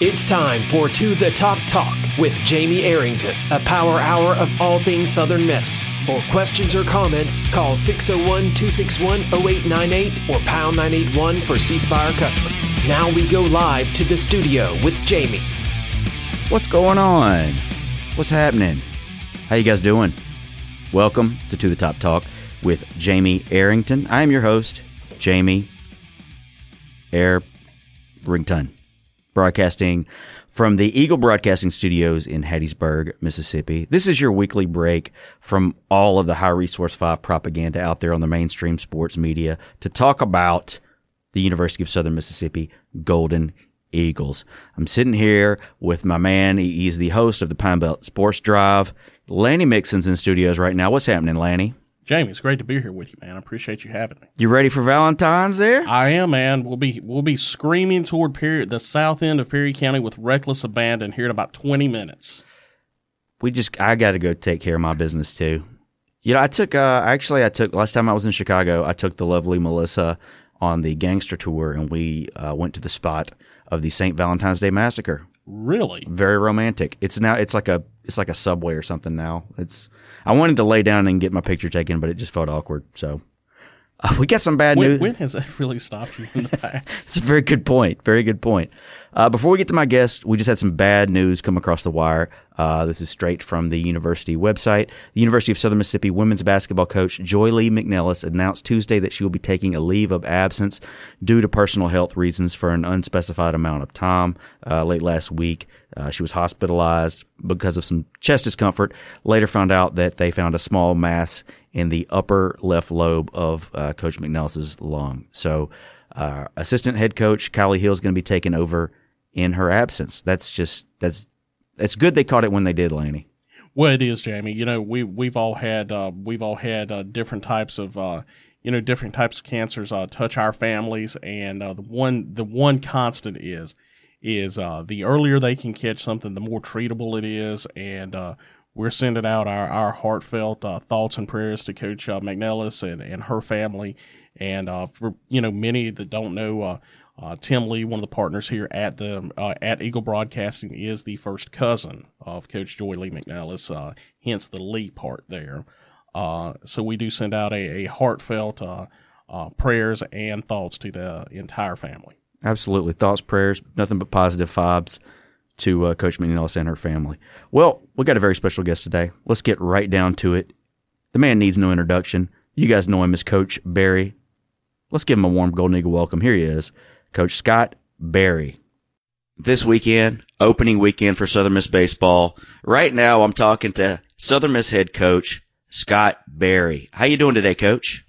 It's time for To the Top Talk with Jamie Arrington, a power hour of all things Southern Miss. For questions or comments, call 601 261 0898 or pound 981 for C Spire customer. Now we go live to the studio with Jamie. What's going on? What's happening? How you guys doing? Welcome to To the Top Talk with Jamie Arrington. I am your host, Jamie Arrington broadcasting from the Eagle Broadcasting Studios in Hattiesburg, Mississippi. This is your weekly break from all of the high resource five propaganda out there on the mainstream sports media to talk about the University of Southern Mississippi Golden Eagles. I'm sitting here with my man. He's the host of the Pine Belt Sports Drive. Lanny Mixon's in studios right now. What's happening, Lanny? Jamie, it's great to be here with you, man. I appreciate you having me. You ready for Valentine's there? I am, man. We'll be we'll be screaming toward Perry, the south end of Perry County with reckless abandon here in about twenty minutes. We just I got to go take care of my business too. You know, I took uh actually I took last time I was in Chicago, I took the lovely Melissa on the gangster tour and we uh, went to the spot of the St. Valentine's Day massacre. Really? Very romantic. It's now it's like a it's like a subway or something now. It's I wanted to lay down and get my picture taken, but it just felt awkward. So uh, we got some bad when, news. When has that really stopped you in the past? it's a very good point. Very good point. Uh, before we get to my guest, we just had some bad news come across the wire. Uh, this is straight from the university website. The University of Southern Mississippi women's basketball coach Joye Lee McNelis announced Tuesday that she will be taking a leave of absence due to personal health reasons for an unspecified amount of time. Uh, late last week, uh, she was hospitalized because of some chest discomfort. Later found out that they found a small mass in the upper left lobe of uh, Coach McNelis's lung. So, uh, assistant head coach Kylie Hill is going to be taking over in her absence. That's just that's it's good they caught it when they did, Laney. Well, it is, Jamie. You know, we we've all had uh, we've all had uh, different types of uh, you know different types of cancers uh, touch our families, and uh, the one the one constant is is uh, the earlier they can catch something, the more treatable it is, and we're sending out our, our heartfelt uh, thoughts and prayers to Coach uh, McNelis and, and her family. And uh, for you know many that don't know, uh, Tim Lee, one of the partners here at the uh, at Eagle Broadcasting, is the first cousin of Coach Joye Lee McNelis. Uh, hence the Lee part there. so we do send out a, a heartfelt prayers and thoughts to the entire family. Absolutely, thoughts, prayers, nothing but positive vibes to uh, Coach McNelis and her family. Well, we got a very special guest today. Let's get right down to it. The man needs no introduction. You guys know him as Coach Berry. Let's give him a warm Golden Eagle welcome. Here he is, Coach Scott Berry. This weekend, opening weekend for Southern Miss baseball. Right now, I'm talking to Southern Miss head coach Scott Berry. How you doing today, Coach?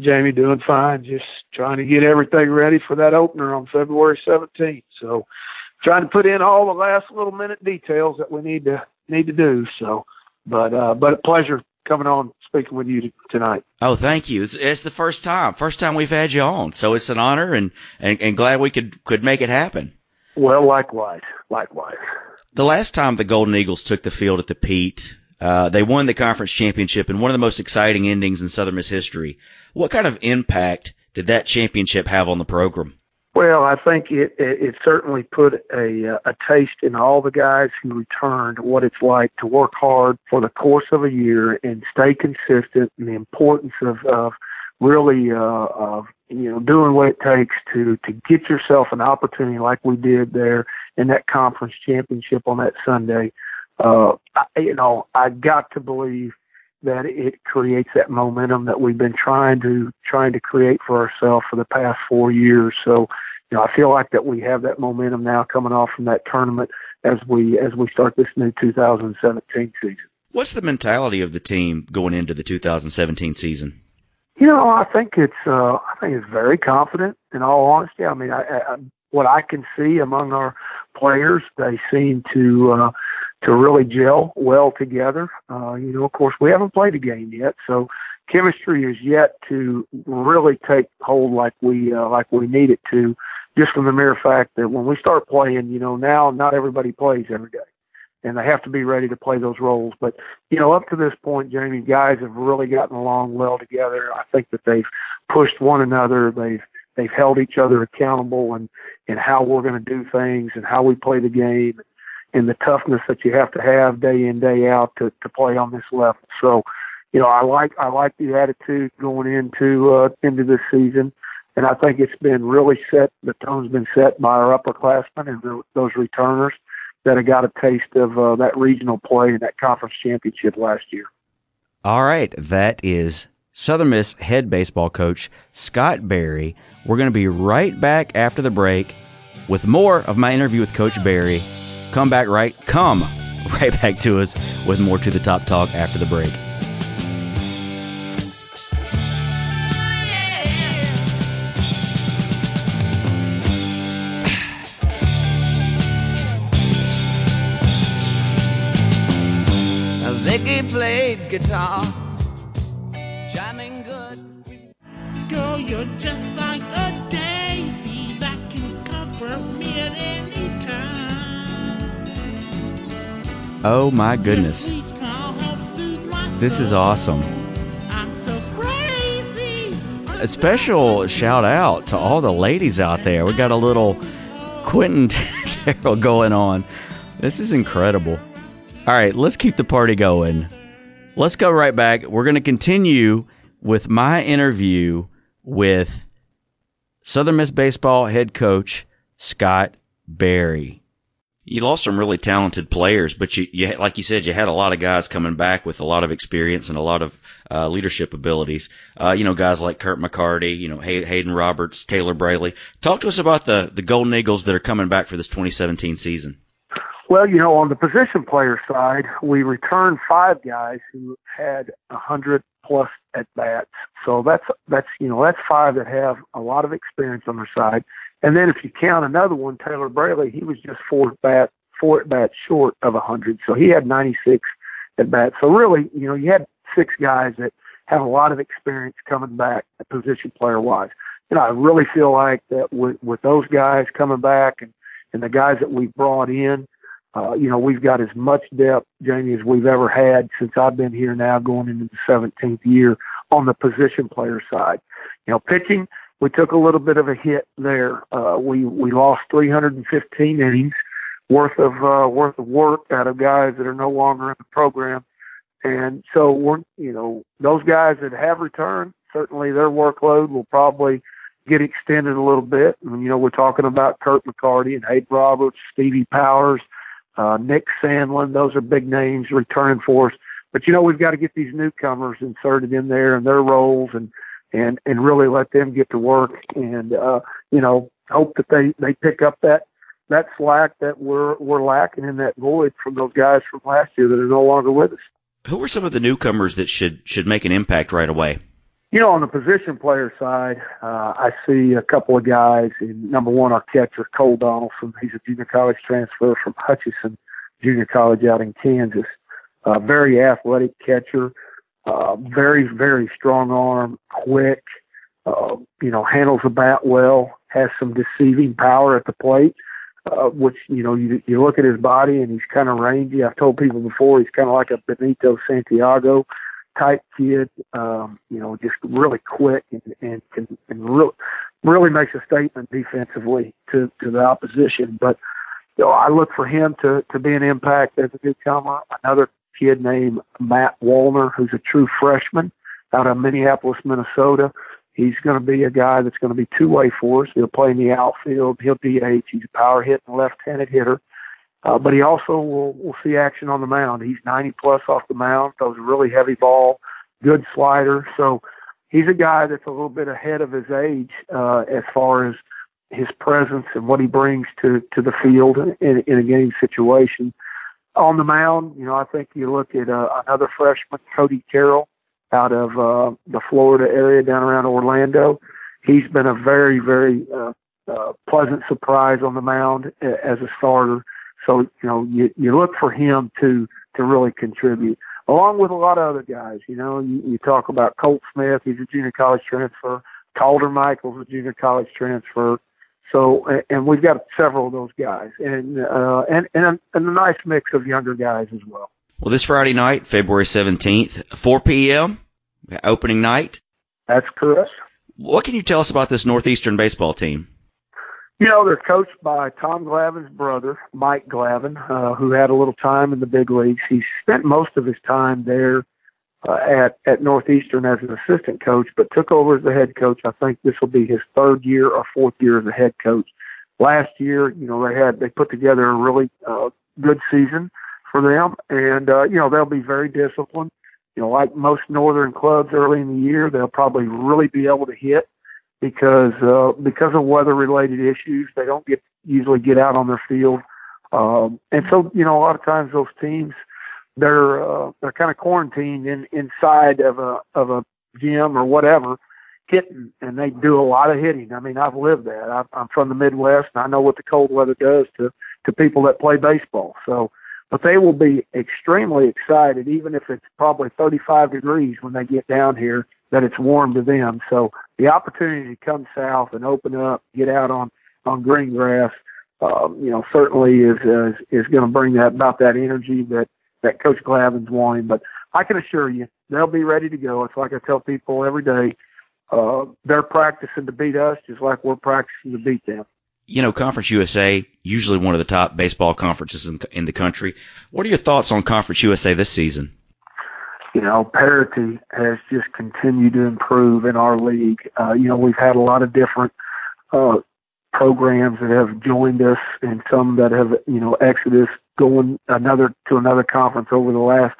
Jamie, doing fine. Just trying to get everything ready for that opener on February 17th. So trying to put in all the last little minute details that we need to need to do. So, but uh, but a pleasure coming on speaking with you tonight. Oh, thank you. It's, it's, the first time, first time we've had you on, so it's an honor and, and and glad we could could make it happen. Well, likewise, likewise. The last time the Golden Eagles took the field at the Pete, uh, they won the conference championship in one of the most exciting endings in Southern Miss history. What kind of impact did that championship have on the program? Well, I think it, it, it certainly put a, a taste in all the guys who returned what it's like to work hard for the course of a year and stay consistent and the importance of, of really, uh, of, you know, doing what it takes to, to get yourself an opportunity like we did there in that conference championship on that Sunday. Uh, I, you know, I got to believe that it creates that momentum that we've been trying to trying to create for ourselves for the past four years. So, you know, I feel like that we have that momentum now coming off from that tournament as we as we start this new 2017 season. What's the mentality of the team going into the 2017 season? You know, I think it's uh, I think it's very confident. In all honesty, I mean, I, I, what I can see among our players, they seem to uh, to really gel well together. Uh, you know, of course, we haven't played a game yet, so chemistry is yet to really take hold like we uh, like we need it to. Just from the mere fact that when we start playing, you know, now not everybody plays every day, and they have to be ready to play those roles. But you know, up to this point, Jamie, guys have really gotten along well together. I think that they've pushed one another. They've they've held each other accountable and and how we're going to do things and how we play the game and the toughness that you have to have day in day out to to play on this level. So, you know, I like I like the attitude going into uh, into this season, and I think it's been really set. The tone's been set by our upperclassmen and the, those returners that have got a taste of uh, that regional play and that conference championship last year. All right, that is Southern Miss head baseball coach Scott Berry. We're going to be right back after the break with more of my interview with Coach Berry. Come back right, come right back to us with more to the top talk after the break. Ziggy played guitar, you're just like a daisy that can comfort me at any time. Oh my goodness. sweet smile helps soothe my This is awesome. I'm so crazy. A special shout out to all the ladies out there. We got a little Quentin Terrell going on. This is incredible. All right, let's keep the party going. Let's go right back. We're going to continue with my interview with Southern Miss baseball head coach Scott Berry. You lost some really talented players, but you, you like you said, you had a lot of guys coming back with a lot of experience and a lot of uh, leadership abilities. Uh, you know, guys like Kirk McCarty, you know, Hay- Hayden Roberts, Taylor Braley. Talk to us about the the Golden Eagles that are coming back for this 2017 season. Well, you know, on the position player side, we returned five guys who had a hundred plus at bats. So that's that's you know that's five that have a lot of experience on their side. And then if you count another one, Taylor Braley, he was just four at bat four at bats short of a hundred. So he had ninety six at bats. So really, you know, you had six guys that have a lot of experience coming back position player wise. And I really feel like that with with those guys coming back and and the guys that we've brought in, uh, you know, we've got as much depth, Jamie, as we've ever had since I've been here now going into the 17th year on the position player side. You know, pitching, we took a little bit of a hit there. Uh, we, we lost 315 innings worth of, uh, worth of work out of guys that are no longer in the program. And so we're, you know, those guys that have returned, certainly their workload will probably get extended a little bit. And, you know, we're talking about Kirk McCarty and Hayden Roberts, Stevie Powers, uh, Nick Sandlin. Those are big names returning for us. But you know, we've got to get these newcomers inserted in there and their roles and and and really let them get to work and uh, you know hope that they they pick up that that slack that we're we're lacking in that void from those guys from last year that are no longer with us. Who are some of the newcomers that should should make an impact right away? You know, on the position player side, uh, I see a couple of guys. And number one, our catcher Cole Donaldson. He's a junior college transfer from Hutchinson Junior College out in Kansas. Uh, very athletic catcher, uh, very very strong arm, quick. Uh, you know, handles the bat well. Has some deceiving power at the plate. Uh, which you know you you look at his body and he's kind of rangy. I've told people before he's kind of like a Benito Santiago type kid. Um, you know, just really quick and and can and really really makes a statement defensively to to the opposition. But know, I look for him to to be an impact as a newcomer. Another kid named Matt Wallner, who's a true freshman out of Minneapolis, Minnesota. He's going to be a guy that's going to be two way for us. He'll play in the outfield. He'll DH. He's a power hitting left handed hitter. Uh, but he also will will see action on the mound. He's 90 plus off the mound, throws a really heavy ball, good slider. So he's a guy that's a little bit ahead of his age uh, as far as his presence and what he brings to to the field in, in a game situation. On the mound, you know, I think you look at uh, another freshman, Cody Carroll, out of uh, the Florida area down around Orlando. He's been a very, very uh, uh, pleasant surprise on the mound as a starter. So you know, you you look for him to to really contribute, along with a lot of other guys. You know, you, you talk about Colt Smith; he's a junior college transfer. Calder Michaels, a junior college transfer. So, and- we've got several of those guys, and uh, and and a, and a nice mix of younger guys as well. Well, this Friday night, February 17th, 4 p.m., opening night. That's correct. What can you tell us about this Northeastern baseball team? You know, they're coached by Tom Glavine's brother, Mike Glavine, uh, who had a little time in the big leagues. He spent most of his time there uh, at at Northeastern as an assistant coach, but took over as the head coach. I think this will be his third year or fourth year as a head coach. Last year, you know, they had they put together a really uh, good season for them, and uh, you know they'll be very disciplined. You know, like most northern clubs early in the year, they'll probably really be able to hit because uh, because of weather related issues. They don't get usually get out on their field, um, and so you know a lot of times those teams they're uh, they're kind of quarantined in inside of a of a gym or whatever, hitting, and they do a lot of hitting. I mean, I've lived that. I, I'm from the Midwest, and I know what the cold weather does to to people that play baseball. So, but they will be extremely excited, even if it's probably 35 degrees when they get down here, that it's warm to them. So, the opportunity to come south and open up, get out on on green grass, um, you know, certainly is is, is going to bring that about that energy that that Coach Glavine's wanting. But I can assure you, they'll be ready to go. It's like I tell people every day. Uh, they're practicing to beat us just like we're practicing to beat them. You know, Conference USA, usually one of the top baseball conferences in, in the country. What are your thoughts on Conference USA this season? You know, parity has just continued to improve in our league. Uh, you know, we've had a lot of different uh, programs that have joined us and some that have, you know, exited going another to another conference over the last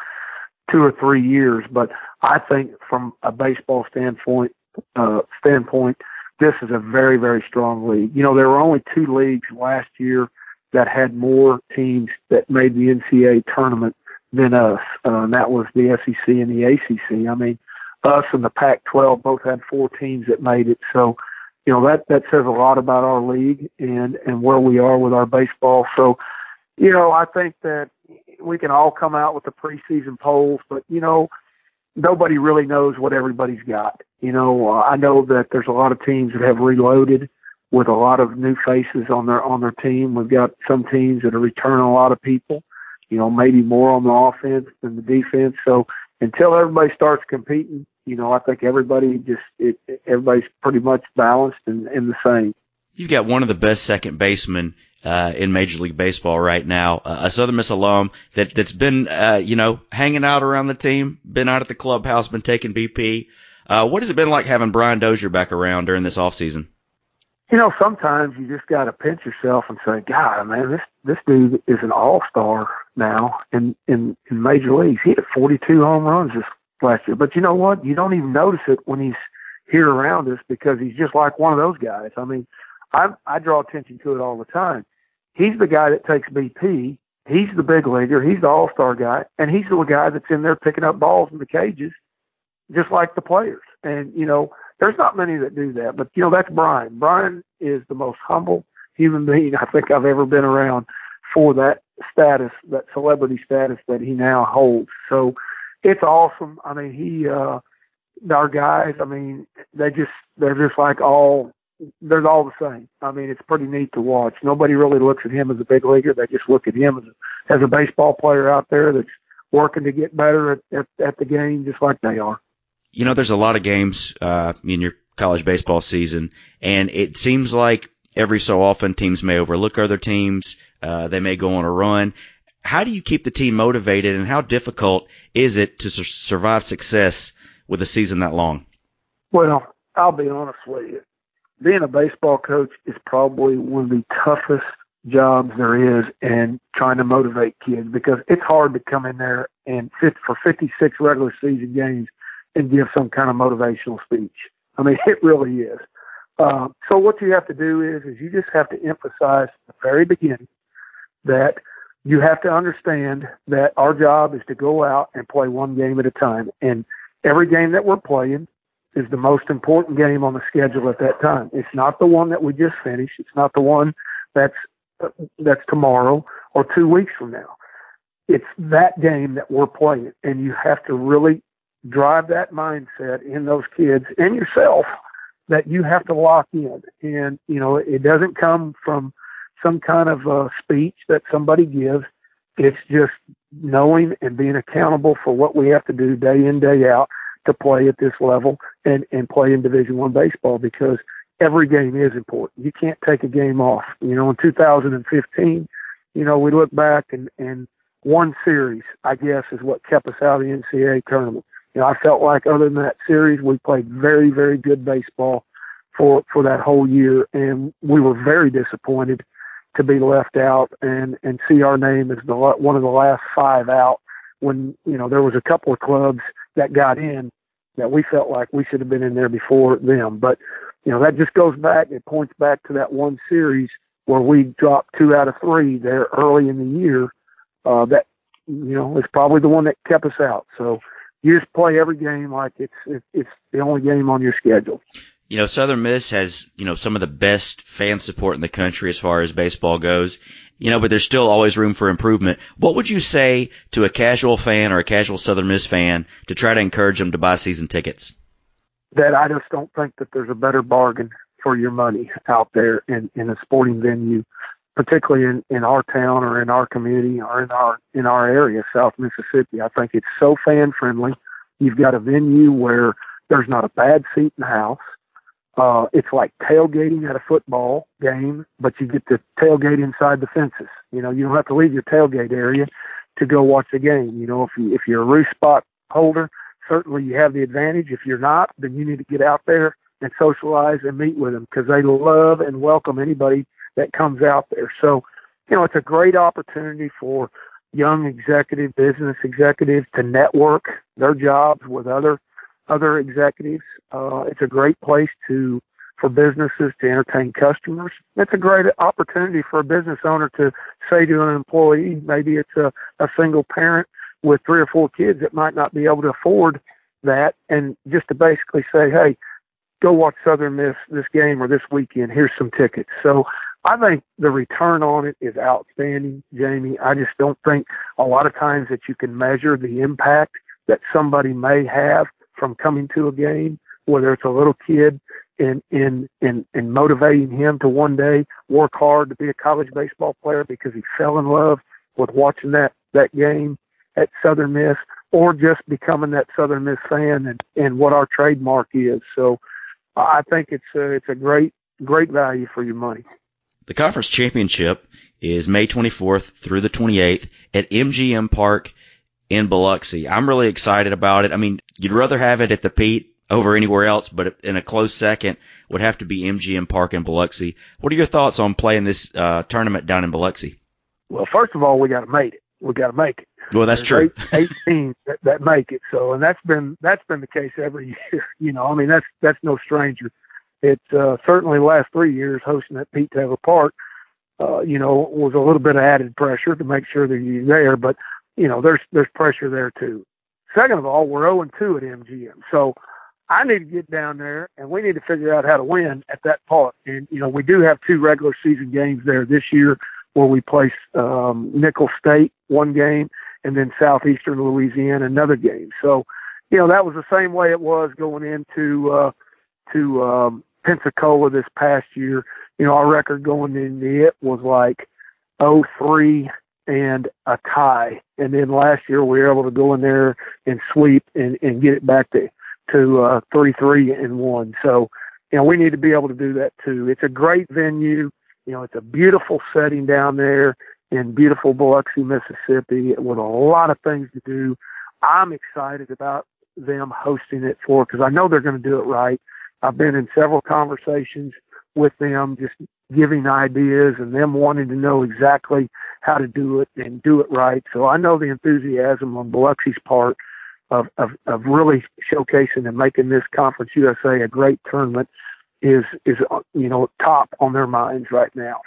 two or three years. But I think from a baseball standpoint, uh, standpoint, this is a very, very strong league. You know, there were only two leagues last year that had more teams that made the NCAA tournament than us, uh, and that was the SEC and the ACC. I mean, us and the Pac-12 both had four teams that made it. So, you know, that that says a lot about our league and and where we are with our baseball. So, you know, I think that we can all come out with the preseason polls, but you know, nobody really knows what everybody's got. You know, uh, I know that there's a lot of teams that have reloaded with a lot of new faces on their on their team. We've got some teams that are returning a lot of people. You know, maybe more on the offense than the defense. So until everybody starts competing, you know, I think everybody just it, everybody's pretty much balanced and, and the same. You've got one of the best second basemen uh, in Major League Baseball right now, uh, a Southern Miss alum that that's been uh, you know hanging out around the team, been out at the clubhouse, been taking BP. Uh, what has it been like having Brian Dozier back around during this off season? You know, sometimes you just got to pinch yourself and say, "God, man, this this dude is an all star now in in in major leagues. He hit 42 home runs this last year, but you know what? You don't even notice it when he's here around us because he's just like one of those guys. I mean, I I draw attention to it all the time. He's the guy that takes BP. He's the big leaguer. He's the all star guy, and he's the guy that's in there picking up balls in the cages, just like the players. And you know, there's not many that do that, but you know that's Brian. Brian is the most humble human being I think I've ever been around for that status, that celebrity status that he now holds. So it's awesome. I mean, he, uh, our guys, I mean, they just, they're just like all they're all the same. I mean, it's pretty neat to watch. Nobody really looks at him as a big leaguer. They just look at him as a, as a baseball player out there that's working to get better at, at, at the game, just like they are. You know, there's a lot of games uh, in your college baseball season, and it seems like every so often teams may overlook other teams. Uh, they may go on a run. How do you keep the team motivated, and how difficult is it to su- survive success with a season that long? Well, I'll be honest with you being a baseball coach is probably one of the toughest jobs there is and trying to motivate kids because it's hard to come in there and fit for 56 regular season games and give some kind of motivational speech. I mean, it really is. Uh, so what you have to do is, is you just have to emphasize at the very beginning that you have to understand that our job is to go out and play one game at a time. And every game that we're playing is the most important game on the schedule at that time. It's not the one that we just finished. It's not the one that's that's tomorrow or two weeks from now. It's that game that we're playing, and you have to really drive that mindset in those kids and yourself that you have to lock in. And you know, it doesn't come from some kind of uh, speech that somebody gives. It's just knowing and being accountable for what we have to do day in day out to play at this level and and play in Division One baseball because every game is important. You can't take a game off. You know, in 2015, you know, we look back and and one series, I guess, is what kept us out of the NCAA tournament. You know, I felt like other than that series, we played very, very good baseball for for that whole year, and we were very disappointed to be left out and and see our name as the one of the last five out when you know there was a couple of clubs that got in that we felt like we should have been in there before them. But you know that just goes back. It points back to that one series where we dropped two out of three there early in the year. Uh, that you know is probably the one that kept us out. So you just play every game like it's it's the only game on your schedule. You know, Southern Miss has, you know, some of the best fan support in the country as far as baseball goes. You know, but there's still always room for improvement. What would you say to a casual fan or a casual Southern Miss fan to try to encourage them to buy season tickets? That I just don't think that there's a better bargain for your money out there in, in a sporting venue, particularly in, in our town or in our community or in our in our area, South Mississippi. I think it's so fan friendly. You've got a venue where there's not a bad seat in the house. Uh, it's like tailgating at a football game, but you get to tailgate inside the fences. You know, you don't have to leave your tailgate area to go watch the game. You know, if you if you're a roof spot holder, certainly you have the advantage. If you're not, then you need to get out there and socialize and meet with them because they love and welcome anybody that comes out there. So, you know, it's a great opportunity for young executive business executives to network their jobs with other other executives. Uh, it's a great place to for businesses to entertain customers. It's a great opportunity for a business owner to say to an employee, maybe it's a, a single parent with three or four kids that might not be able to afford that, and just to basically say, hey, go watch Southern Miss this game or this weekend. Here's some tickets. So I think the return on it is outstanding, Jamie. I just don't think a lot of times that you can measure the impact that somebody may have from coming to a game, whether it's a little kid in in in in motivating him to one day work hard to be a college baseball player because he fell in love with watching that that game at Southern Miss, or just becoming that Southern Miss fan and and what our trademark is. So I think it's a, it's a great great value for your money. The conference championship is May 24th through the 28th at MGM Park in Biloxi. I'm really excited about it. I mean, you'd rather have it at the Pete over anywhere else, but in a close second would have to be MGM Park in Biloxi. What are your thoughts on playing this uh, tournament down in Biloxi? Well, first of all, we got to make it. We got to make it. Well, that's There's true. Eight, eight teams that, that make it. So, and that's been that's been the case every year. You know, I mean, that's that's no stranger. It's uh, certainly last three years hosting at Pete Taylor Park. Uh, you know, was a little bit of added pressure to make sure that you're there, but you know, there's there's pressure there too. Second of all, we're 0 2 at MGM, so I need to get down there, and we need to figure out how to win at that park. And you know, we do have two regular season games there this year, where we place um, Nicholls State one game, and then Southeastern Louisiana another game. So, you know, that was the same way it was going into uh, to um, Pensacola this past year. You know, our record going into it was like 0-3 and a tie. And then last year we were able to go in there and sweep and, and get it back to to uh, three three and one. So you know we need to be able to do that too. It's a great venue. You know it's a beautiful setting down there in beautiful Biloxi, Mississippi, with a lot of things to do. I'm excited about them hosting it for because I know they're going to do it right. I've been in several conversations with them, just giving ideas and them wanting to know exactly how to do it and do it right. So I know the enthusiasm on Biloxi's part of, of, of really showcasing and making this Conference USA a great tournament is is you know top on their minds right now.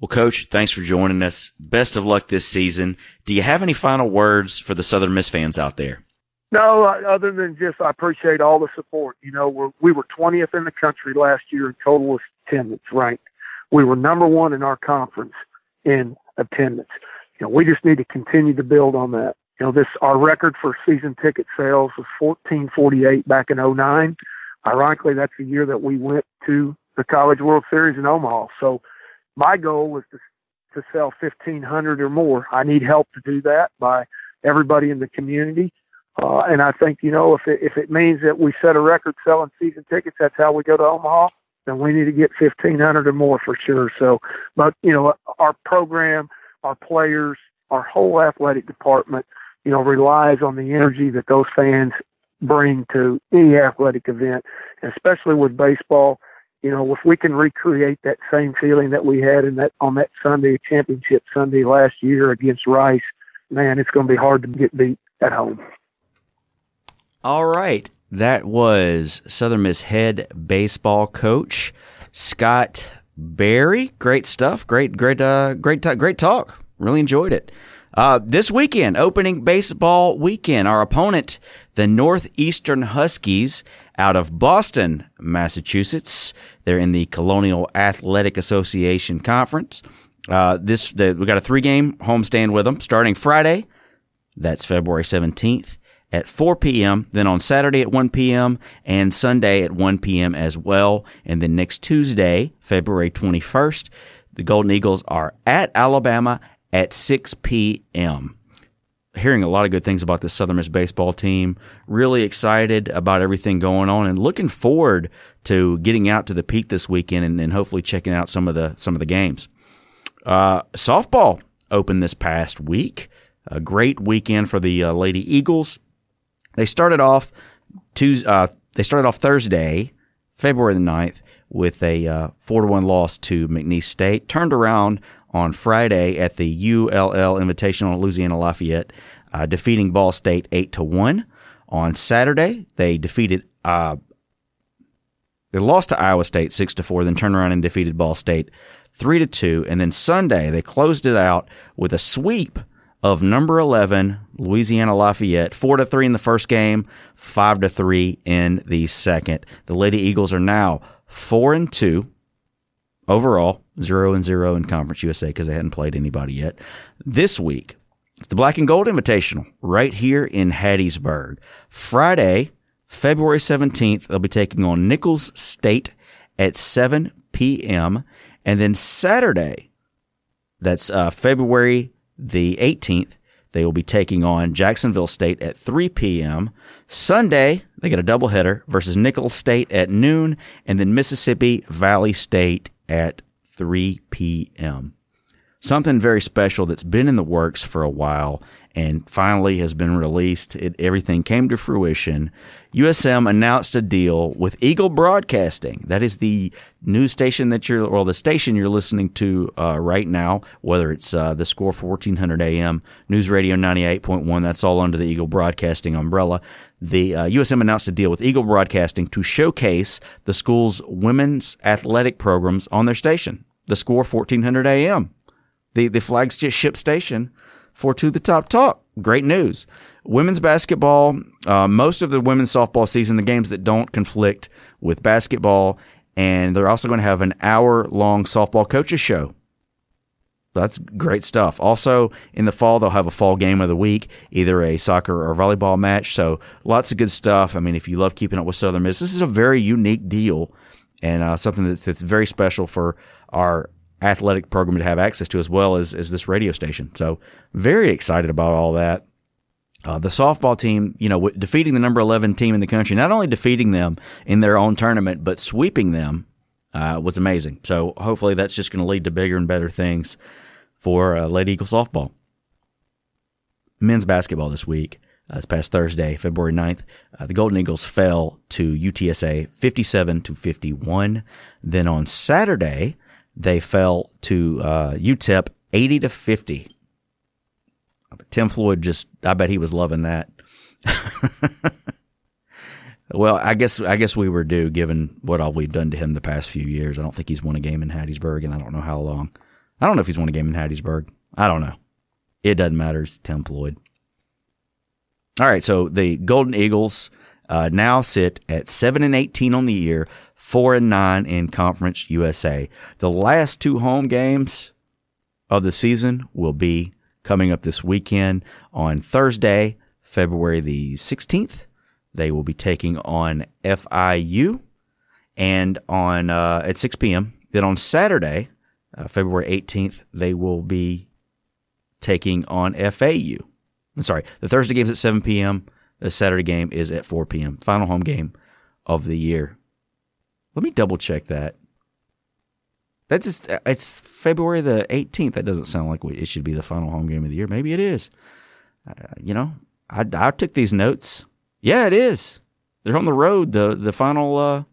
Well, Coach, thanks for joining us. Best of luck this season. Do you have any final words for the Southern Miss fans out there? No, uh, other than just I appreciate all the support. You know, we're, we were 20th in the country last year in total attendance ranked. We were number one in our conference in attendance. You know, we just need to continue to build on that. You know, this our record for season ticket sales was 1448 back in 09. Ironically, that's the year that we went to the College World Series in Omaha. So my goal was to to sell 1500 or more. I need help to do that by everybody in the community. Uh, and I think you know if it, if it means that we set a record selling season tickets, that's how we go to Omaha. Then we need to get fifteen hundred or more for sure. So, but you know, our program, our players, our whole athletic department, you know, relies on the energy that those fans bring to any athletic event, especially with baseball. You know, if we can recreate that same feeling that we had in that on that Sunday championship Sunday last year against Rice, man, it's going to be hard to get beat at home. All right. That was Southern Miss head baseball coach Scott Berry. Great stuff. Great, great, uh, great, t- great talk. Really enjoyed it. Uh, this weekend, opening baseball weekend, our opponent, the Northeastern Huskies out of Boston, Massachusetts. They're in the Colonial Athletic Association Conference. Uh, this the, we got a three game homestand with them starting Friday. That's February 17th at 4 p.m., then on Saturday at 1 p.m., and Sunday at 1 p.m. as well. And then next Tuesday, February 21st, the Golden Eagles are at Alabama at 6 p.m. Hearing a lot of good things about the Southern Miss baseball team. Really excited about everything going on, and looking forward to getting out to the Pete this weekend and, and hopefully checking out some of the some of the games. Uh, softball opened this past week. A great weekend for the uh, Lady Eagles. They started off Tuesday, uh, they started off Thursday, February the 9th, with a uh, four to one loss to McNeese State. Turned around on Friday at the ULL Invitational in Louisiana Lafayette, uh, defeating Ball State eight to one. On Saturday, they defeated uh, they lost to Iowa State six to four, then turned around and defeated Ball State three to two, and then Sunday they closed it out with a sweep of number eleven Louisiana Lafayette, four to three in the first game, five to three in the second. The Lady Eagles are now four and two overall, zero and zero in Conference USA because they hadn't played anybody yet. This week, it's the Black and Gold Invitational right here in Hattiesburg. Friday, February 17th, they'll be taking on Nicholls State at 7 p.m. And then Saturday, that's uh, February the 18th, they will be taking on Jacksonville State at 3 p.m. Sunday, they get a doubleheader versus Nicholls State at noon, and then Mississippi Valley State at 3 p.m. Something very special that's been in the works for a while and finally has been released. It, everything came to fruition. USM announced a deal with Eagle Broadcasting. That is the news station that you're, or the station you're listening to uh, right now, whether it's uh, the score 1400 AM, News Radio 98.1, that's all under the Eagle Broadcasting umbrella. The uh, USM announced a deal with Eagle Broadcasting to showcase the school's women's athletic programs on their station, the score 1400 AM, the, the flagship station for To the Top Talk. Great news. Women's basketball, uh, most of the women's softball season, the games that don't conflict with basketball, and they're also going to have an hour long softball coaches show. That's great stuff. Also, in the fall, they'll have a fall game of the week, either a soccer or volleyball match. So, lots of good stuff. I mean, if you love keeping up with Southern Miss, this is a very unique deal and uh, something that's, that's very special for our athletic program to have access to as well as, as this radio station. So very excited about all that. Uh, the softball team, you know, defeating the number 11 team in the country, not only defeating them in their own tournament, but sweeping them uh, was amazing. So hopefully that's just going to lead to bigger and better things for uh, Lady Eagle softball. Men's basketball this week. Uh, this past Thursday, February 9th, uh, the Golden Eagles fell to UTSA 57 to 51. Then on Saturday, they fell to uh, UTEP 80 to 50. Tim Floyd just, I bet he was loving that. well, I guess I guess we were due given what all we've done to him the past few years. I don't think he's won a game in Hattiesburg, and I don't know how long. I don't know if he's won a game in Hattiesburg. I don't know. It doesn't matter. It's Tim Floyd. All right, so the Golden Eagles uh, now sit at seven and eighteen on the year, four and nine in Conference USA. The last two home games of the season will be coming up this weekend on Thursday, February the 16th. They will be taking on FIU and on uh, at 6 p.m. Then on Saturday, uh, February 18th, they will be taking on FAU. I'm sorry, the Thursday game is at 7 p.m. The Saturday game is at 4 p.m. Final home game of the year. Let me double check that. That's just, it's February the 18th. That doesn't sound like it should be the final home game of the year. Maybe it is. Uh, you know, I, I took these notes. Yeah, it is. They're on the road. The the final uh,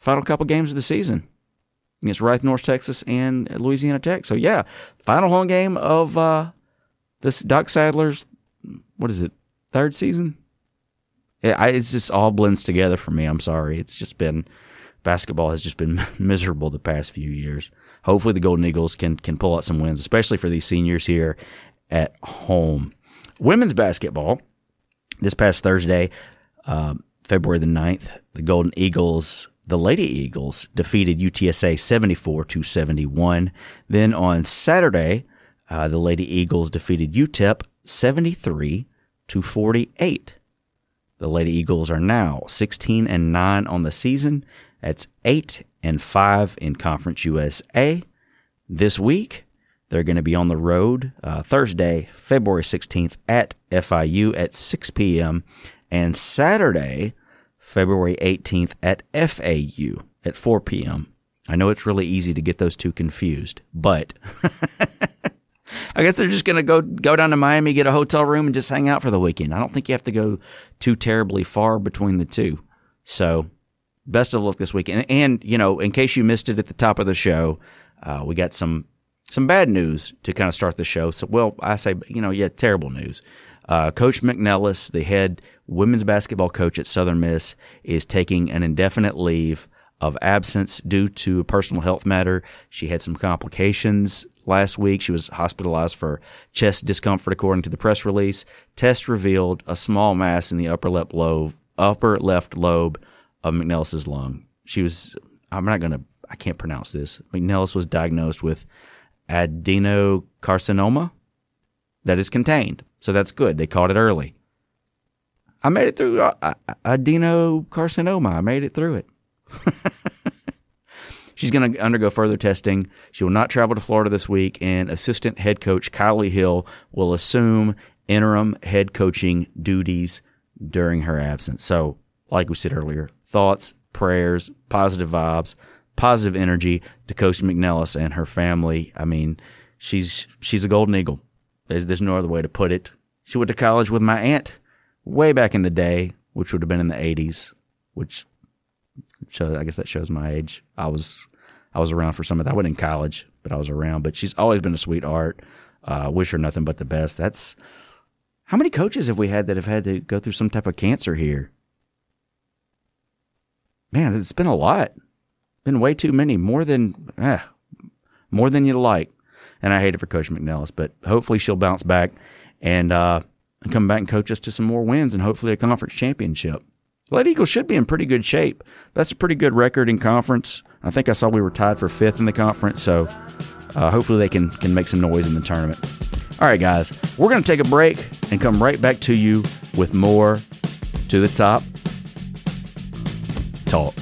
final couple games of the season against Rice, North Texas, and Louisiana Tech. So yeah, final home game of uh, this Doc Sadler's what is it third season? I, it's just all blends together for me. I'm sorry. It's just been basketball has just been miserable the past few years. Hopefully, the Golden Eagles can can pull out some wins, especially for these seniors here at home. Women's basketball this past Thursday, uh, February the 9th, the Golden Eagles, the Lady Eagles defeated UTSA 74 to 71. Then on Saturday, uh, the Lady Eagles defeated UTEP 73 to 48. The Lady Eagles are now 16 and 9 on the season. That's 8 and 5 in Conference USA. This week, they're going to be on the road uh, Thursday, February 16th at FIU at 6 p.m. and Saturday, February 18th at FAU at 4 p.m. I know it's really easy to get those two confused, but I guess they're just going to go go down to Miami, get a hotel room, and just hang out for the weekend. I don't think you have to go too terribly far between the two. So, best of luck this week. And, and you know, in case you missed it at the top of the show, uh, we got some some bad news to kind of start the show. So, well, I say, you know, yeah, terrible news. Uh, coach McNelis, the head women's basketball coach at Southern Miss, is taking an indefinite leave of absence due to a personal health matter. She had some complications last week. She was hospitalized for chest discomfort, according to the press release. Test revealed a small mass in the upper left lobe, upper left lobe of McNelis's lung. She was, I'm not going to, I can't pronounce this. McNelis was diagnosed with adenocarcinoma that is contained. So that's good. They caught it early. I made it through uh, uh adenocarcinoma. I made it through it. She's going to undergo further testing. She will not travel to Florida this week, and assistant head coach Kylie Hill will assume interim head coaching duties during her absence. So, like we said earlier, thoughts, prayers, positive vibes, positive energy to Coach McNelis and her family. I mean, she's she's a golden eagle. There's, there's no other way to put it. She went to college with my aunt way back in the day, which would have been in the 80s, which shows, I guess that shows my age. I was I was around for some of that. I wasn't in college, but I was around. But she's always been a sweetheart. Uh, wish her nothing but the best. That's how many coaches have we had that have had to go through some type of cancer here? Man, it's been a lot. Been way too many. More than eh, more than you'd like. And I hate it for Coach McNelis, but hopefully she'll bounce back and uh, come back and coach us to some more wins and hopefully a conference championship. Lady Eagles should be in pretty good shape. That's a pretty good record in conference. I think I saw we were tied for fifth in the conference, so uh, hopefully they can can make some noise in the tournament. All right, guys, we're going to take a break and come right back to you with more to the top talk.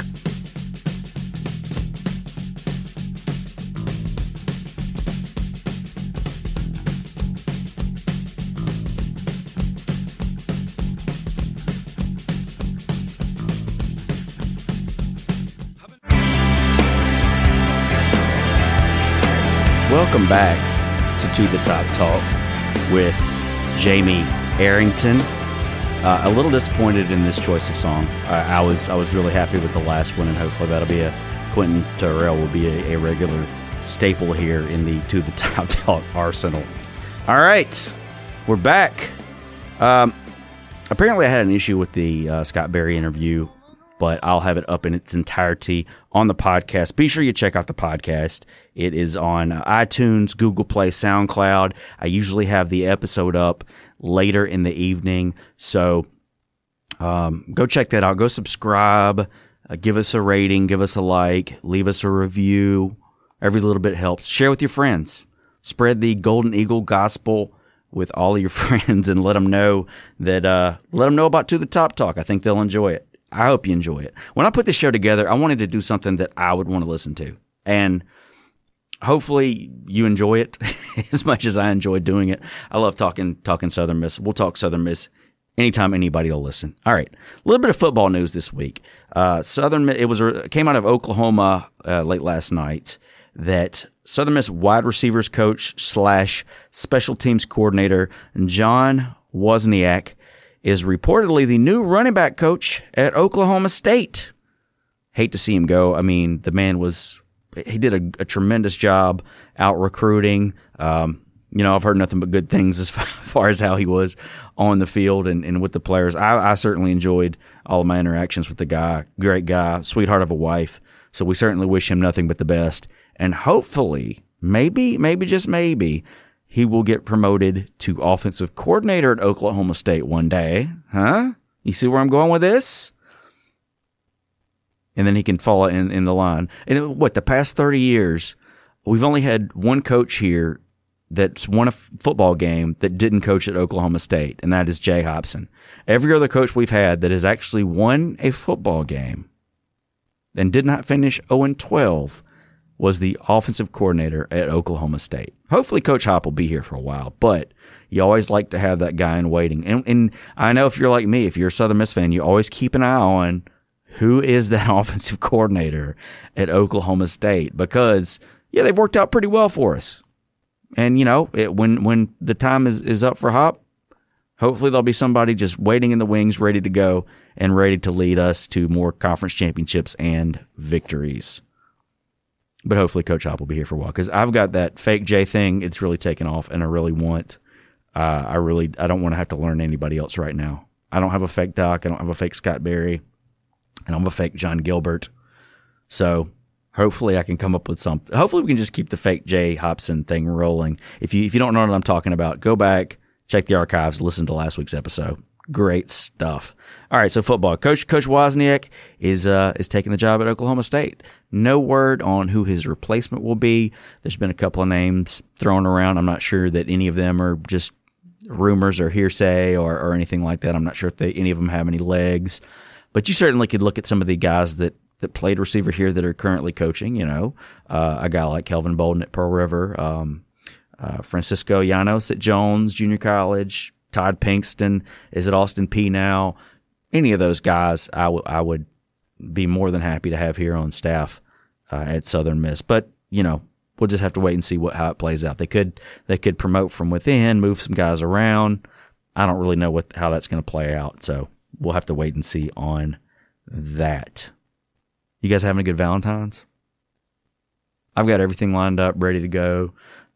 Welcome back to To the Top Talk with Jamie Arrington. Uh, a little disappointed in this choice of song. I, I, was I was really happy with the last one, and hopefully that'll be a Quentin Terrell will be a, a regular staple here in the To the Top Talk arsenal. All right, we're back. Um, apparently, I had an issue with the uh, Scott Berry interview but I'll have it up in its entirety on the podcast. Be sure you check out the podcast. It is on iTunes, Google Play, SoundCloud. I usually have the episode up later in the evening. So um, go check that out. Go subscribe. Uh, give us a rating. Give us a like. Leave us a review. Every little bit helps. Share with your friends. Spread the Golden Eagle gospel with all of your friends and let them know that, uh, let them know about To the Top Talk. I think they'll enjoy it. I hope you enjoy it. When I put this show together, I wanted to do something that I would want to listen to. And hopefully you enjoy it as much as I enjoy doing it. I love talking talking Southern Miss. We'll talk Southern Miss anytime anybody will listen. All right, a little bit of football news this week. Uh, Southern it was came out of Oklahoma uh, late last night that Southern Miss wide receivers coach slash special teams coordinator John Wozniak is reportedly the new running back coach at Oklahoma State. Hate to see him go. I mean, the man was he did a, a tremendous job out recruiting. Um, you know, I've heard nothing but good things as far as how he was on the field and, and with the players. I, I certainly enjoyed all of my interactions with the guy. Great guy, sweetheart of a wife. So we certainly wish him nothing but the best. And hopefully, maybe, maybe just maybe, he will get promoted to offensive coordinator at Oklahoma State one day. Huh? You see where I'm going with this? And then he can follow in, in the line. And what, the past 30 years, we've only had one coach here that's won a f- football game that didn't coach at Oklahoma State, and that is Jay Hopson. Every other coach we've had that has actually won a football game and did not finish 0 12 was the offensive coordinator at Oklahoma State. Hopefully, Coach Hop will be here for a while, but you always like to have that guy in waiting. And, and I know if you're like me, if you're a Southern Miss fan, you always keep an eye on who is that offensive coordinator at Oklahoma State because, yeah, they've worked out pretty well for us. And, you know, it, when, when the time is, is up for Hop, hopefully there'll be somebody just waiting in the wings, ready to go and ready to lead us to more conference championships and victories. But hopefully, Coach Hop will be here for a while because I've got that fake J thing. It's really taken off, and I really want. Uh, I really I don't want to have to learn anybody else right now. I don't have a fake Doc. I don't have a fake Scott Berry, and I'm a fake John Gilbert. So hopefully, I can come up with something. Hopefully, we can just keep the fake Jay Hopson thing rolling. If you if you don't know what I'm talking about, go back, check the archives, listen to last week's episode. Great stuff. All right, so football. Coach Coach Wozniak is uh, is taking the job at Oklahoma State. No word on who his replacement will be. There's been a couple of names thrown around. I'm not sure that any of them are just rumors or hearsay or, or anything like that. I'm not sure if they, any of them have any legs. But you certainly could look at some of the guys that that played receiver here that are currently coaching. You know, uh, a guy like Kelvin Bolden at Pearl River, um, uh, Francisco Llanos at Jones Junior College, Todd Pinkston is at Austin Peay now. Any of those guys, I, would be more than happy to have here on staff uh, at Southern Miss. But you know, we'll just have to wait and see what how it plays out. They could they could promote from within, move some guys around. I don't really know what how that's going to play out. So we'll have to wait and see on that. You guys having a good Valentine's? I've got everything lined up, ready to go,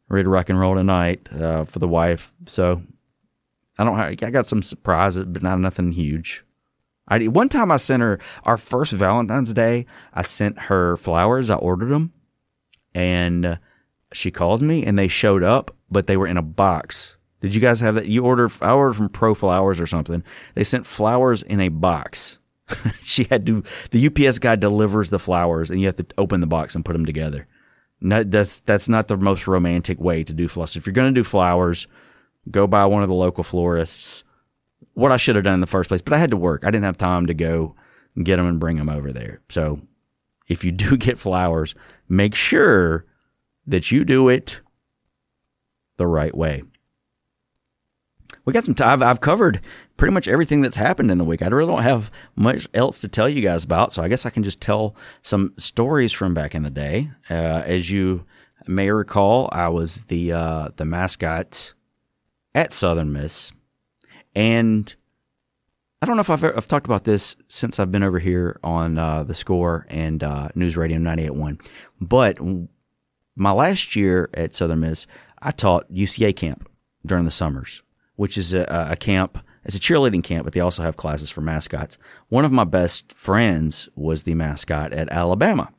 ready to rock and roll tonight uh, for the wife. So I don't. Have, I got some surprises, but not nothing huge. I one time I sent her our first Valentine's Day. I sent her flowers. I ordered them, and she calls me, and they showed up, but they were in a box. Did you guys have that? You ordered? I ordered from Pro Flowers or something. They sent flowers in a box. she had to. The UPS guy delivers the flowers, and you have to open the box and put them together. No, that's that's not the most romantic way to do flowers. If you're going to do flowers, go buy one of the local florists. What I should have done in the first place, but I had to work. I didn't have time to go get them and bring them over there. So if you do get flowers, make sure that you do it the right way. We got some. I've, I've covered pretty much everything that's happened in the week. I really don't have much else to tell you guys about, so I guess I can just tell some stories from back in the day. Uh, as you may recall, I was the uh, the mascot at Southern Miss. And I don't know if I've, I've talked about this since I've been over here on uh, the score and uh, News Radio 98.1. But my last year at Southern Miss, I taught UCA camp during the summers, which is a, a camp. It's a cheerleading camp, but they also have classes for mascots. One of my best friends was the mascot at Alabama.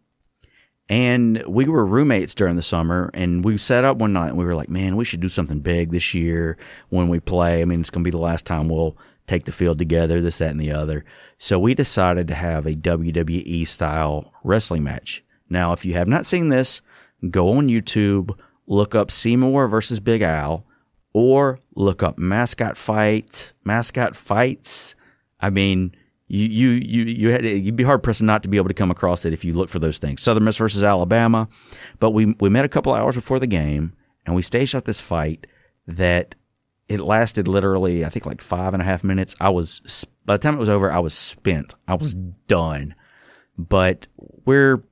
And we were roommates during the summer and we sat up one night and we were like, man, we should do something big this year when we play. I mean, it's going to be the last time we'll take the field together, this, that, and the other. So we decided to have a WWE style wrestling match. Now, if you have not seen this, go on YouTube, look up Seymour versus Big Al, or look up mascot fight, mascot fights. I mean, you you you you had you'd be hard pressed not to be able to come across it if you look for those things. Southern Miss versus Alabama, but we we met a couple hours before the game and we staged out this fight that it lasted literally, I think, like five and a half minutes. I was by the time it was over, I was spent. I was done. But we're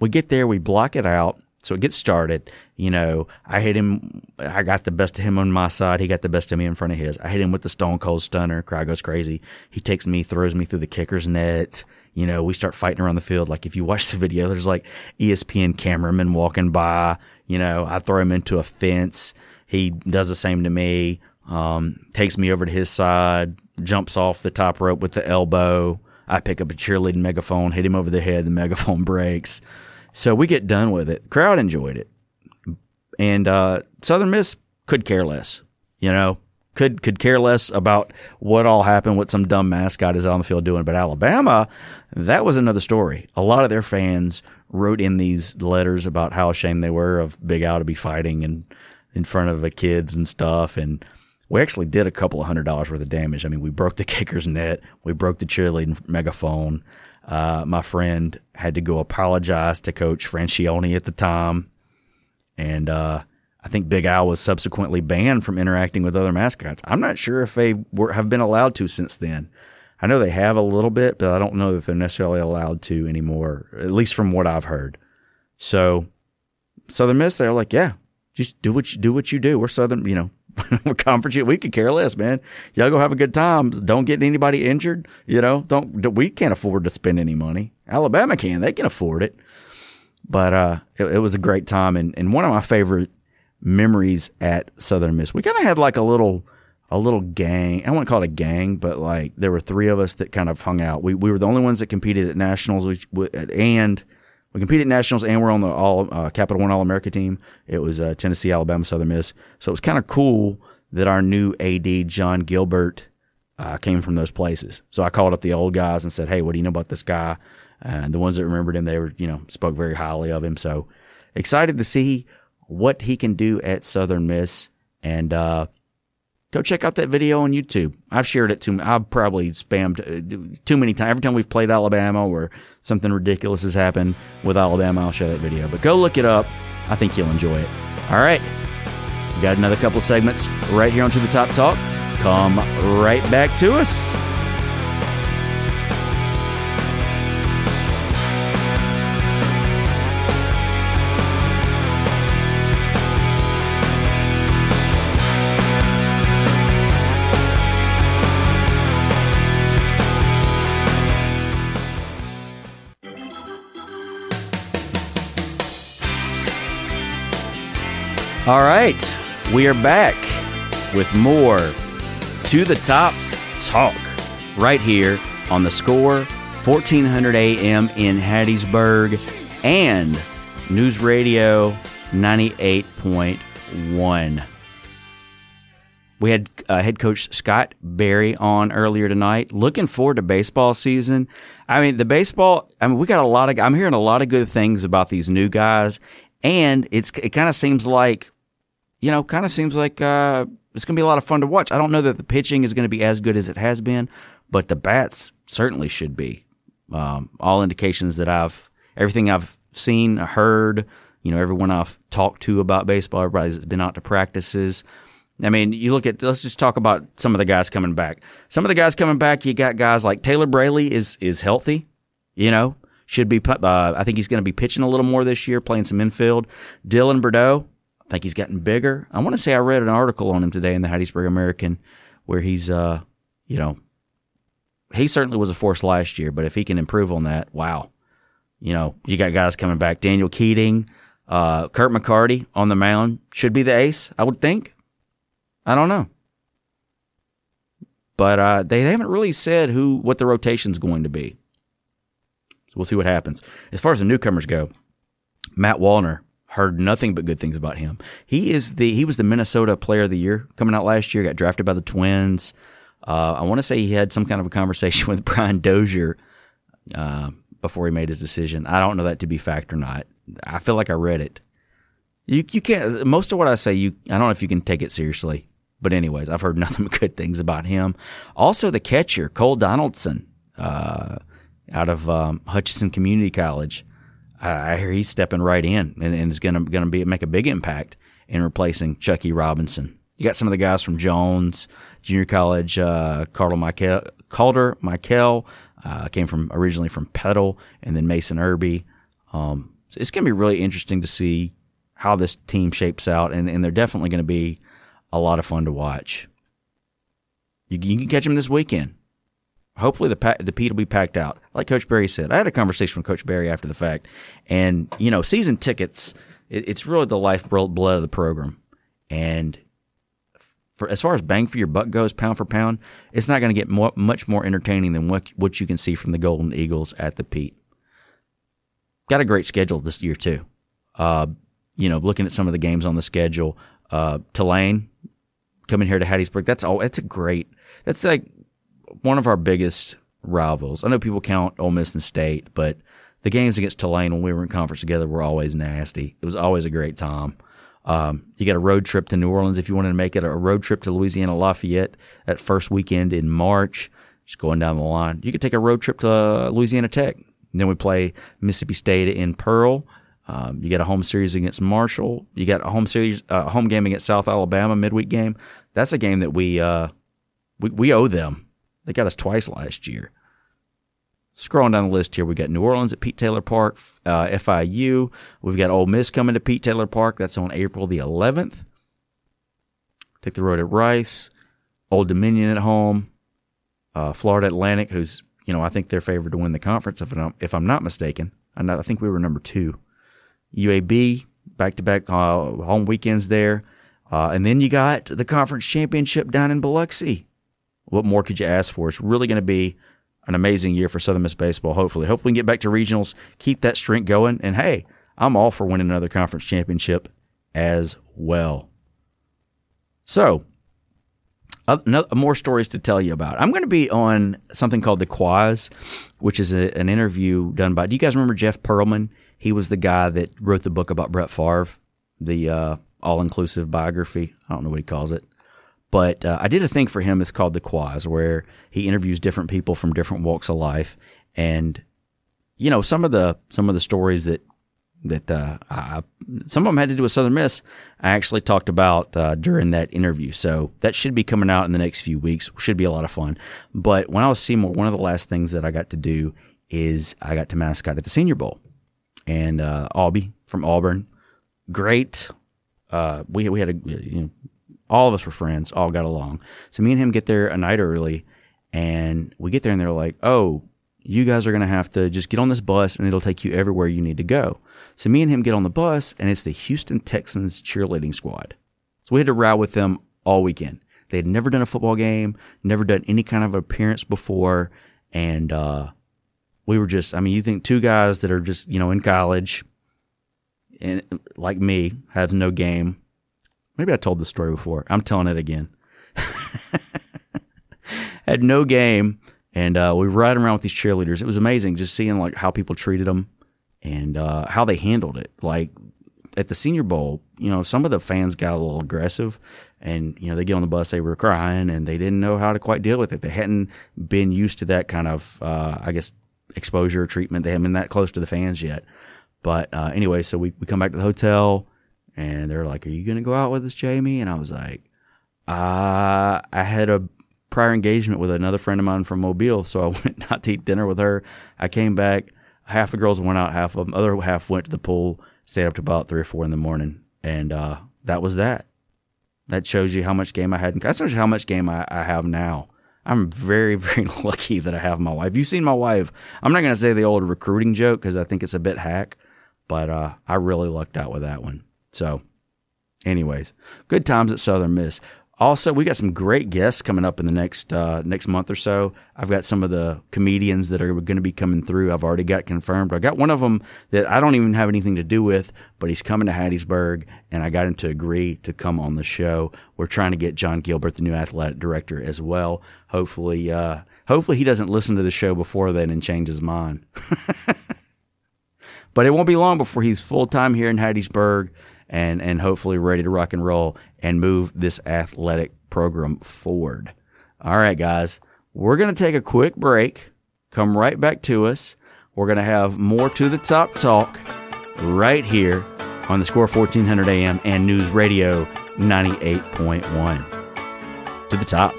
we get there, we block it out. So it gets started. You know, I hit him. I got the best of him on my side. He got the best of me in front of his. I hit him with the stone cold stunner. Crowd goes crazy. He takes me, throws me through the kicker's net. You know, we start fighting around the field. Like if you watch the video, there's like ESPN cameramen walking by. You know, I throw him into a fence. He does the same to me. Um, takes me over to his side, jumps off the top rope with the elbow. I pick up a cheerleading megaphone, hit him over the head. The megaphone breaks. So we get done with it. Crowd enjoyed it, and uh, Southern Miss could care less. You know, could could care less about what all happened, what some dumb mascot is on the field doing. But Alabama, that was another story. A lot of their fans wrote in these letters about how ashamed they were of Big Al to be fighting and in front of the kids and stuff. And we actually did a couple of hundred dollars worth of damage. I mean, we broke the kicker's net, we broke the cheerleading megaphone. Uh, my friend had to go apologize to Coach Franchione at the time, and uh, I think Big Al was subsequently banned from interacting with other mascots. I'm not sure if they were, have been allowed to since then. I know they have a little bit, but I don't know that they're necessarily allowed to anymore, at least from what I've heard. So, Southern Miss, they're like, yeah, just do what you do. What you do. We're Southern, you know, conference. We could care less, man. Y'all go have a good time. Don't get anybody injured. You know, don't. We can't afford to spend any money. Alabama can. They can afford it. But uh, it, it was a great time, and, and one of my favorite memories at Southern Miss. We kind of had like a little a little gang. I wouldn't call it a gang, but like there were three of us that kind of hung out. We we were the only ones that competed at nationals, which, and we competed at nationals, and we're on the all uh, Capital One All America team. It was uh, Tennessee, Alabama, Southern Miss. So it was kind of cool that our new AD John Gilbert uh, came from those places. So I called up the old guys and said, "Hey, what do you know about this guy?" And the ones that remembered him, they were you know spoke very highly of him. So excited to see what he can do at Southern Miss, and uh, go check out that video on YouTube. I've shared it too. I've probably spammed uh, too many times. Every time we've played Alabama or something ridiculous has happened with Alabama, I'll share that video. But go look it up. I think you'll enjoy it. All right. We got another couple segments right here on To the Top Talk. Come right back to us. All right, we are back with more to the top talk right here on the score 1400 AM in Hattiesburg and News Radio 98.1. We had uh, head coach Scott Berry on earlier tonight. Looking forward to baseball season. I mean, the baseball. I mean, we got a lot of. I'm hearing a lot of good things about these new guys, and it's it kind of seems like you know, kind of seems like uh, it's going to be a lot of fun to watch. I don't know that the pitching is going to be as good as it has been, but the bats certainly should be. Um, all indications that I've, everything I've seen, heard, you know, everyone I've talked to about baseball, everybody that's been out to practices. I mean, you look at, let's just talk about some of the guys coming back. Some of the guys coming back, you got guys like Taylor Braley is, is healthy, you know, should be, uh, I think he's going to be pitching a little more this year, playing some infield. Dylan Burdeaux, I think he's gotten bigger. I want to say I read an article on him today in the Hattiesburg American where he's, uh, you know, he certainly was a force last year, but if he can improve on that, wow. You know, you got guys coming back. Daniel Keating, uh, Kirk McCarty on the mound should be the ace, I would think. I don't know. But uh, they haven't really said who what the rotation's going to be. So we'll see what happens. As far as the newcomers go, Matt Wallner, heard nothing but good things about him. He is the he was the Minnesota Player of the Year coming out last year. Got drafted by the Twins. Uh, I want to say he had some kind of a conversation with Brian Dozier uh, before he made his decision. I don't know that to be fact or not. I feel like I read it. You you can't most of what I say you I don't know if you can take it seriously. But anyways, I've heard nothing but good things about him. Also, the catcher Cole Donaldson uh, out of um, Hutchinson Community College. I hear he's stepping right in and, and is going to going to be make a big impact in replacing Chuckie Robinson. You got some of the guys from Jones Junior College, uh, Calder Michael, Calder Michael uh, came from originally from Petal, and then Mason Irby. Um, so it's going to be really interesting to see how this team shapes out, and, and they're definitely going to be a lot of fun to watch. You, you can catch them this weekend. Hopefully the pa- the Pete will be packed out. Like Coach Berry said, I had a conversation with Coach Berry after the fact, and you know, season tickets, it, it's really the lifeblood of the program, and for as far as bang for your buck goes, pound for pound, it's not going to get more, much more entertaining than what what you can see from the Golden Eagles at the Pete. Got a great schedule this year too. Uh, you know, looking at some of the games on the schedule, uh, Tulane coming here to Hattiesburg. That's all. That's a great. That's like one of our biggest rivals. I know people count Ole Miss and State, but the games against Tulane when we were in conference together were always nasty. It was always a great time. Um, you got a road trip to New Orleans if you wanted to make it a road trip to Louisiana Lafayette that first weekend in March. Just going down the line. You could take a road trip to uh, Louisiana Tech. And then we play Mississippi State in Pearl. Um, you got a home series against Marshall. You got a home series, uh, home game against South Alabama midweek game. That's a game that we uh, we, we owe them. They got us twice last year. Scrolling down the list here, we got New Orleans at Pete Taylor Park, uh, FIU. We've got Ole Miss coming to Pete Taylor Park. That's on April the 11th. Take the road at Rice, Old Dominion at home, uh, Florida Atlantic, who's you know I think they're favored to win the conference if I'm, if I'm not mistaken. I, I think we were number two. UAB back to back home weekends there, uh, and then you got the conference championship down in Biloxi. What more could you ask for? It's really going to be an amazing year for Southern Miss baseball. Hopefully, hopefully we can get back to regionals, keep that streak going, and hey, I'm all for winning another conference championship as well. So, uh, more stories to tell you about. I'm going to be on something called the Quaz, which is a, an interview done by. Do you guys remember Jeff Pearlman? He was the guy that wrote the book about Brett Favre, the uh, all-inclusive biography. I don't know what he calls it. But uh, I did a thing for him. It's called the Quaz, where he interviews different people from different walks of life, and you know some of the some of the stories that that uh, I, some of them had to do with Southern Miss. I actually talked about uh, during that interview, so that should be coming out in the next few weeks. Should be a lot of fun. But when I was Seymour, one of the last things that I got to do is I got to mascot at the Senior Bowl, and uh, Aubie from Auburn, great. Uh, we we had a you know, all of us were friends, all got along. So me and him get there a night early and we get there and they're like, oh, you guys are going to have to just get on this bus and it'll take you everywhere you need to go. So me and him get on the bus and it's the Houston Texans cheerleading squad. So we had to ride with them all weekend. They had never done a football game, never done any kind of appearance before. And, uh, we were just, I mean, you think two guys that are just, you know, in college and like me have no game Maybe I told this story before. I'm telling it again. Had no game, and uh, we were riding around with these cheerleaders. It was amazing just seeing like how people treated them and uh, how they handled it. Like at the Senior Bowl, you know, some of the fans got a little aggressive, and you know they get on the bus, they were crying, and they didn't know how to quite deal with it. They hadn't been used to that kind of, uh, I guess, exposure treatment. They haven't been that close to the fans yet. But uh, anyway, so we, we come back to the hotel and they're like, "Are you gonna go out with us, Jamie?" And I was like, "Uh, I had a prior engagement with another friend of mine from Mobile, so I went out to eat dinner with her. I came back. Half the girls went out, half of them, other half went to the pool, stayed up to about three or four in the morning, and uh, that was that. That shows you how much game I had. That shows you how much game I, I have now. I'm very, very lucky that I have my wife. You've seen my wife. I'm not going to say the old recruiting joke because I think it's a bit hack, but uh, I really lucked out with that one. So, anyways, good times at Southern Miss. Also, we got some great guests coming up in the next uh, next month or so. I've got some of the comedians that are going to be coming through. I've already got confirmed. I got one of them that I don't even have anything to do with, but he's coming to Hattiesburg, and I got him to agree to come on the show. We're trying to get John Gilbert, the new athletic director, as well. Hopefully, uh, hopefully he doesn't listen to the show before then and change his mind. but it won't be long before he's full time here in Hattiesburg and and hopefully ready to rock and roll and move this athletic program forward. All right, guys, we're to take a quick break. Come right back to us. We're to have more to the top talk right here on the score 1400 AM and News Radio 98.1. To the top.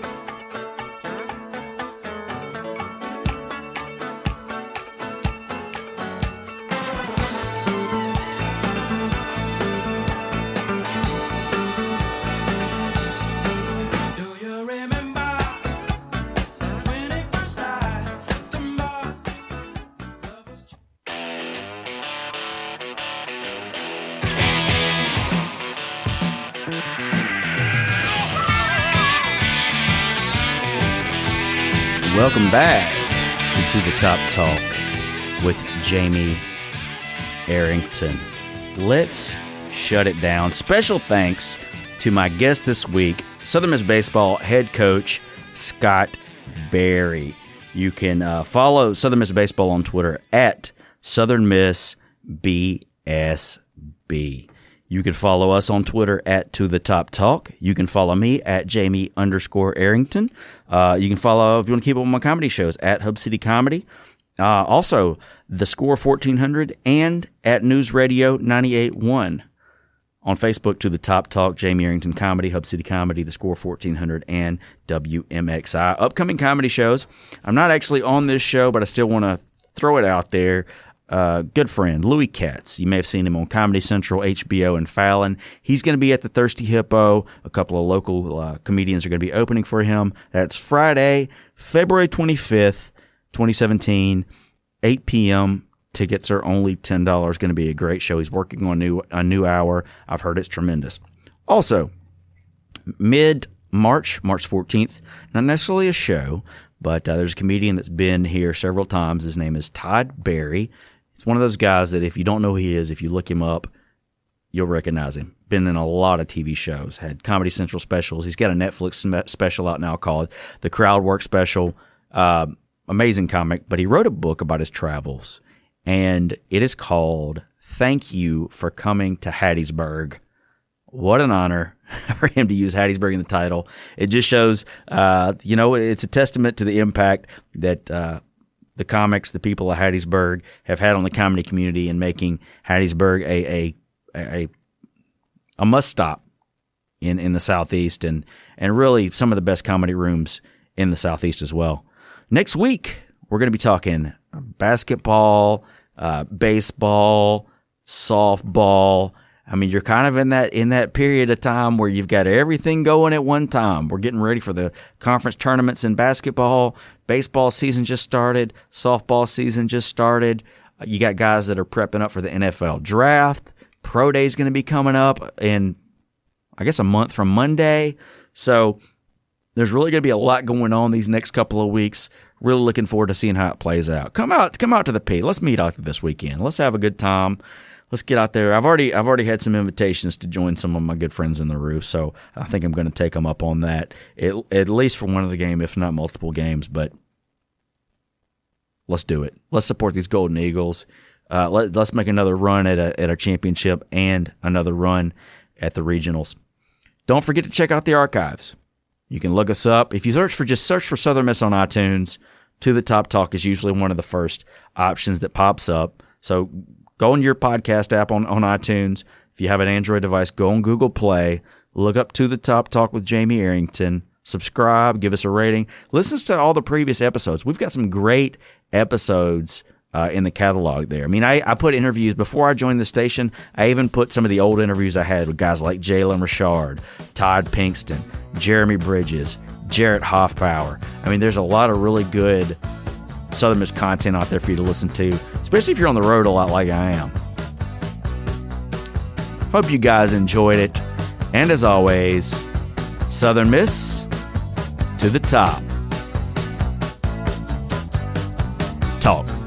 Welcome back to To the Top Talk with Jamie Arrington. Let's shut it down. Special thanks to my guest this week, Southern Miss Baseball head coach Scott Berry. You can uh, follow Southern Miss Baseball on Twitter at Southern Miss BSB. You can follow us on Twitter at To The Top Talk. You can follow me at Jamie underscore Arrington. Uh, you can follow, if you want to keep up with my comedy shows, at Hub City Comedy. Uh, also, The Score 1400 and at News Radio 98.1 on Facebook to the Top Talk, Jamie Arrington Comedy, Hub City Comedy, The Score 1400, and WMXI. Upcoming comedy shows. I'm not actually on this show, but I still want to throw it out there. Uh, good friend, Louis Katz. You may have seen him on Comedy Central, HBO, and Fallon. He's going to be at the Thirsty Hippo. A couple of local uh, comedians are going to be opening for him. That's Friday, February 25th, 2017, 8 p.m. Tickets are only ten dollars. Going to be a great show. He's working on a new a new hour. I've heard it's tremendous. Also, mid March, March fourteenth, not necessarily a show, but uh, there's a comedian that's been here several times. His name is Todd Barry. He's one of those guys that if you don't know who he is, if you look him up, you'll recognize him. Been in a lot of TV shows, had Comedy Central specials. He's got a Netflix special out now called The Crowd Work Special. Uh, amazing comic, but he wrote a book about his travels, and it is called Thank You for Coming to Hattiesburg. What an honor for him to use Hattiesburg in the title. It just shows, uh, you know, it's a testament to the impact that uh, the comics, the people of Hattiesburg, have had on the comedy community and making Hattiesburg a a a, a must stop in in the southeast and and really some of the best comedy rooms in the southeast as well. Next week we're going to be talking basketball, uh, baseball, softball. I mean, you're kind of in that in that period of time where you've got everything going at one time. We're getting ready for the conference tournaments in basketball. Baseball season just started. Softball season just started. You got guys that are prepping up for the NFL draft. Pro Day is going to be coming up in, I guess, a month from Monday. So there's really going to be a lot going on these next couple of weeks. Really looking forward to seeing how it plays out. Come out, come out to the Pete. Let's meet out this weekend. Let's have a good time. Let's get out there. I've already, I've already had some invitations to join some of my good friends in the roof, so I think I'm going to take them up on that at, at least for one of the game, if not multiple games. But let's do it. Let's support these Golden Eagles. Uh, let, let's make another run at a at a championship and another run at the regionals. Don't forget to check out the archives. You can look us up. If you search for just search for Southern Miss on iTunes, To the Top Talk is usually one of the first options that pops up. So go on your podcast app on, on iTunes. If you have an Android device, go on Google Play, look up To the Top Talk with Jamie Arrington, subscribe, give us a rating. Listen to all the previous episodes. We've got some great episodes uh, in the catalog there. I mean, I, I put interviews before I joined the station. I even put some of the old interviews I had with guys like Jalen Richard, Todd Pinkston, Jeremy Bridges, Jarrett Hoffpauir. I mean, there's a lot of really good Southern Miss content out there for you to listen to, especially if you're on the road a lot like I am. Hope you guys enjoyed it. And as always, Southern Miss to the top. Talk.